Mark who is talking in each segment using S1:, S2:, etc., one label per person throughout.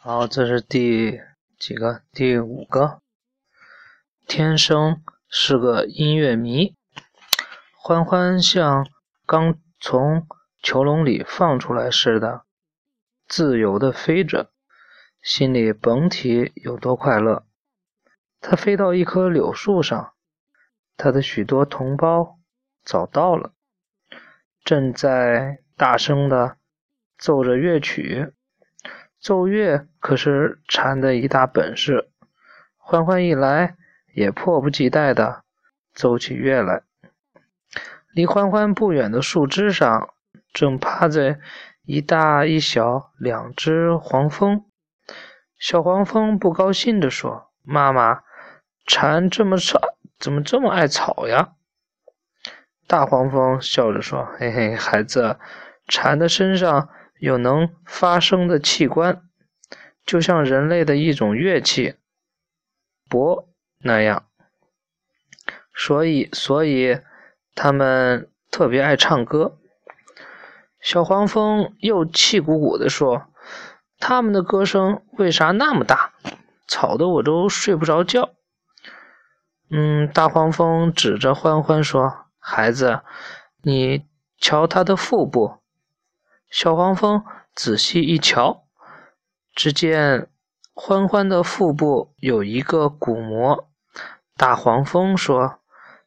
S1: 好，这是第几个？第五个。天生是个音乐迷，欢欢像刚从囚笼里放出来似的，自由的飞着，心里甭提有多快乐。他飞到一棵柳树上，他的许多同胞早到了，正在大声的奏着乐曲。奏乐可是蝉的一大本事。欢欢一来，也迫不及待的奏起乐来。离欢欢不远的树枝上，正趴着一大一小两只黄蜂。小黄蜂不高兴地说：“妈妈。”蝉这么吵，怎么这么爱吵呀？大黄蜂笑着说：“嘿嘿，孩子，蝉的身上有能发声的器官，就像人类的一种乐器——钹那样。所以，所以他们特别爱唱歌。”小黄蜂又气鼓鼓地说：“他们的歌声为啥那么大，吵得我都睡不着觉？”嗯，大黄蜂指着欢欢说：“孩子，你瞧它的腹部。”小黄蜂仔细一瞧，只见欢欢的腹部有一个鼓膜。大黄蜂说：“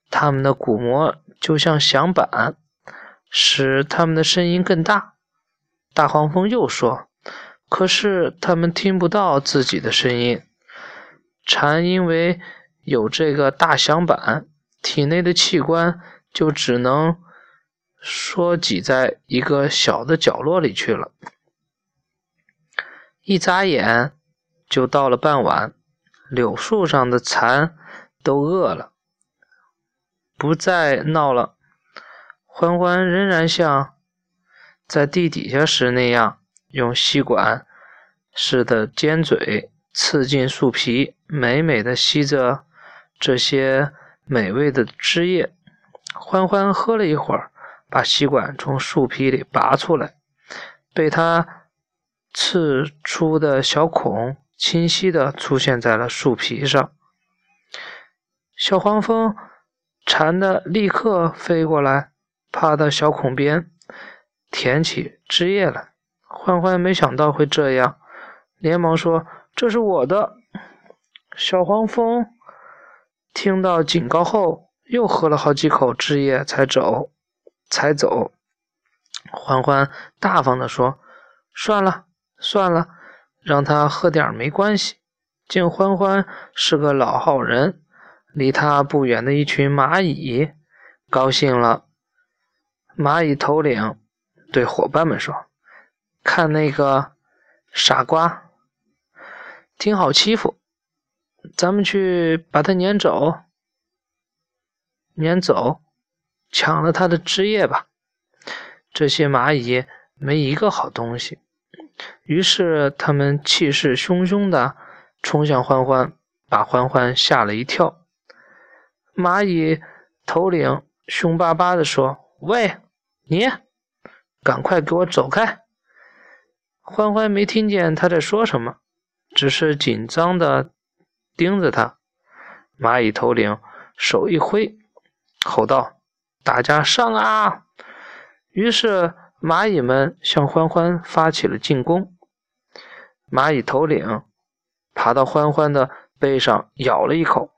S1: 它们的鼓膜就像响板，使它们的声音更大。”大黄蜂又说：“可是它们听不到自己的声音。”蝉因为。有这个大响板，体内的器官就只能缩挤在一个小的角落里去了。一眨眼就到了傍晚，柳树上的蚕都饿了，不再闹了。欢欢仍然像在地底下时那样，用吸管似的尖嘴刺进树皮，美美的吸着。这些美味的汁液，欢欢喝了一会儿，把吸管从树皮里拔出来，被它刺出的小孔清晰地出现在了树皮上。小黄蜂馋的立刻飞过来，趴到小孔边，舔起汁液来。欢欢没想到会这样，连忙说：“这是我的。”小黄蜂。听到警告后，又喝了好几口汁液才走，才走。欢欢大方地说：“算了，算了，让他喝点没关系。”见欢欢是个老好人，离他不远的一群蚂蚁高兴了。蚂蚁头领对伙伴们说：“看那个傻瓜，挺好欺负。”咱们去把他撵走，撵走，抢了他的汁液吧。这些蚂蚁没一个好东西，于是他们气势汹汹地冲向欢欢，把欢欢吓了一跳。蚂蚁头领凶巴巴地说：“喂，你，赶快给我走开！”欢欢没听见他在说什么，只是紧张的。盯着他，蚂蚁头领手一挥，吼道：“大家上啊！”于是蚂蚁们向欢欢发起了进攻。蚂蚁头领爬到欢欢的背上，咬了一口，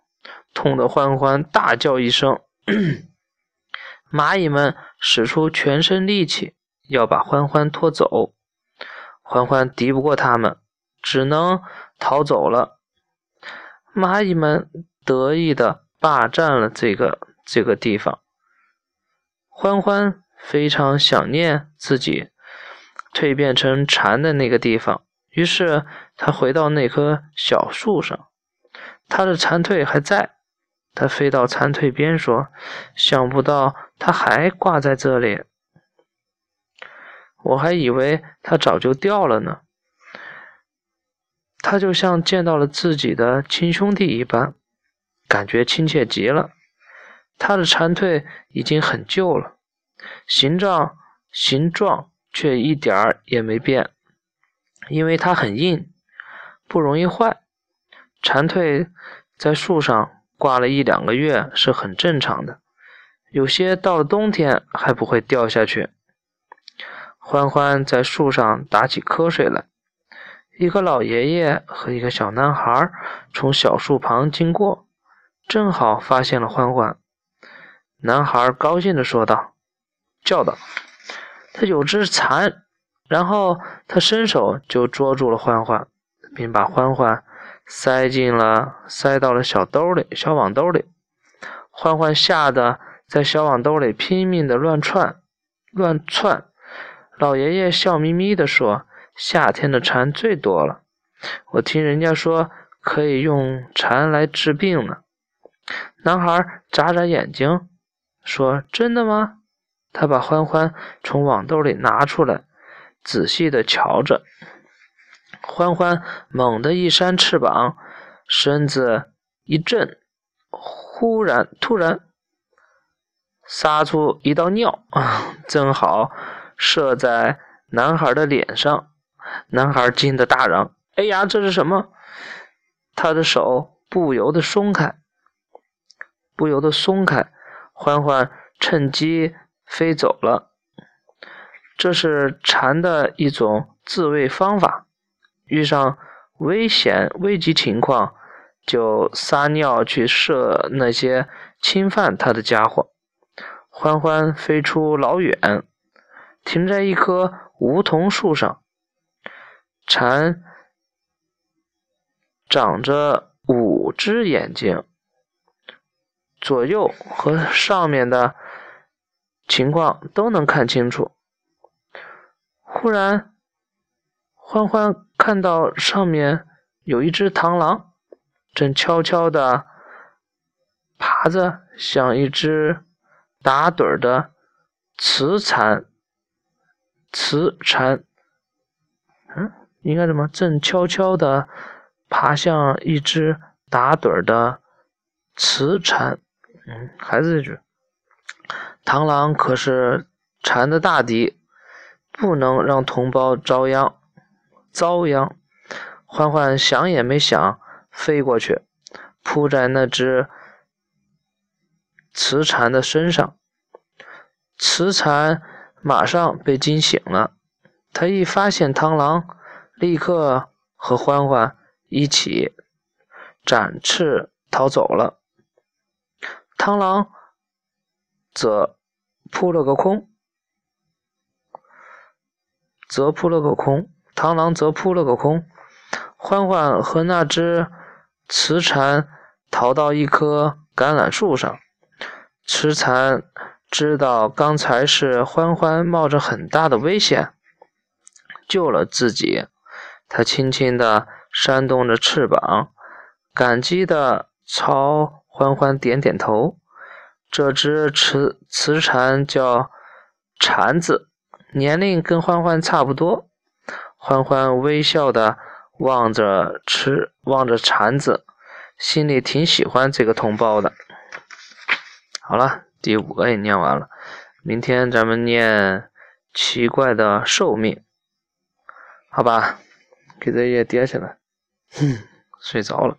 S1: 痛得欢欢大叫一声。蚂蚁们使出全身力气要把欢欢拖走，欢欢敌不过他们，只能逃走了。蚂蚁们得意的霸占了这个这个地方。欢欢非常想念自己蜕变成蝉的那个地方，于是他回到那棵小树上，他的蝉蜕还在。他飞到蝉蜕边说：“想不到它还挂在这里，我还以为它早就掉了呢。”他就像见到了自己的亲兄弟一般，感觉亲切极了。它的蝉蜕已经很旧了，形状形状却一点儿也没变，因为它很硬。不容易坏。蝉蜕在树上挂了一两个月是很正常的，有些到了冬天还不会掉下去。欢欢在树上打起瞌睡来，一个老爷爷和一个小男孩从小树旁经过，正好发现了欢欢。男孩高兴地说道：“叫道，他有只蝉。”然后他伸手就捉住了欢欢，并把欢欢塞进了塞到了小兜里、小网兜里。欢欢吓得在小网兜里拼命的乱窜、乱窜。老爷爷笑眯眯地说：“夏天的蝉最多了，我听人家说可以用蝉来治病呢。”男孩眨眨眼睛说：“真的吗？”他把欢欢从网兜里拿出来。仔细的瞧着，欢欢猛地一扇翅膀，身子一震，忽然突然撒出一道尿，正好射在男孩的脸上。男孩惊得大嚷：“哎呀，这是什么？”他的手不由得松开，不由得松开，欢欢趁机飞走了。这是蝉的一种自卫方法，遇上危险危急情况，就撒尿去射那些侵犯它的家伙。欢欢飞出老远，停在一棵梧桐树上。蝉长着五只眼睛，左右和上面的情况都能看清楚。忽然，欢欢看到上面有一只螳螂，正悄悄地爬着，像一只打盹儿的雌蝉。雌蝉，嗯，应该怎么？正悄悄地爬向一只打盹儿的雌蝉。嗯，还是这句。螳螂可是蝉的大敌。不能让同胞遭殃，遭殃。欢欢想也没想，飞过去，扑在那只雌蝉的身上。雌蝉马上被惊醒了，它一发现螳螂，立刻和欢欢一起展翅逃走了。螳螂则扑了个空。则扑了个空，螳螂则扑了个空。欢欢和那只雌蝉逃到一棵橄榄树上。雌蝉知道刚才是欢欢冒着很大的危险救了自己，它轻轻地扇动着翅膀，感激地朝欢欢点点头。这只雌雌蝉叫蝉子。年龄跟欢欢差不多，欢欢微笑的望着吃望着蝉子，心里挺喜欢这个同胞的。好了，第五个也念完了，明天咱们念奇怪的寿命，好吧？给这页叠起来，哼，睡着了。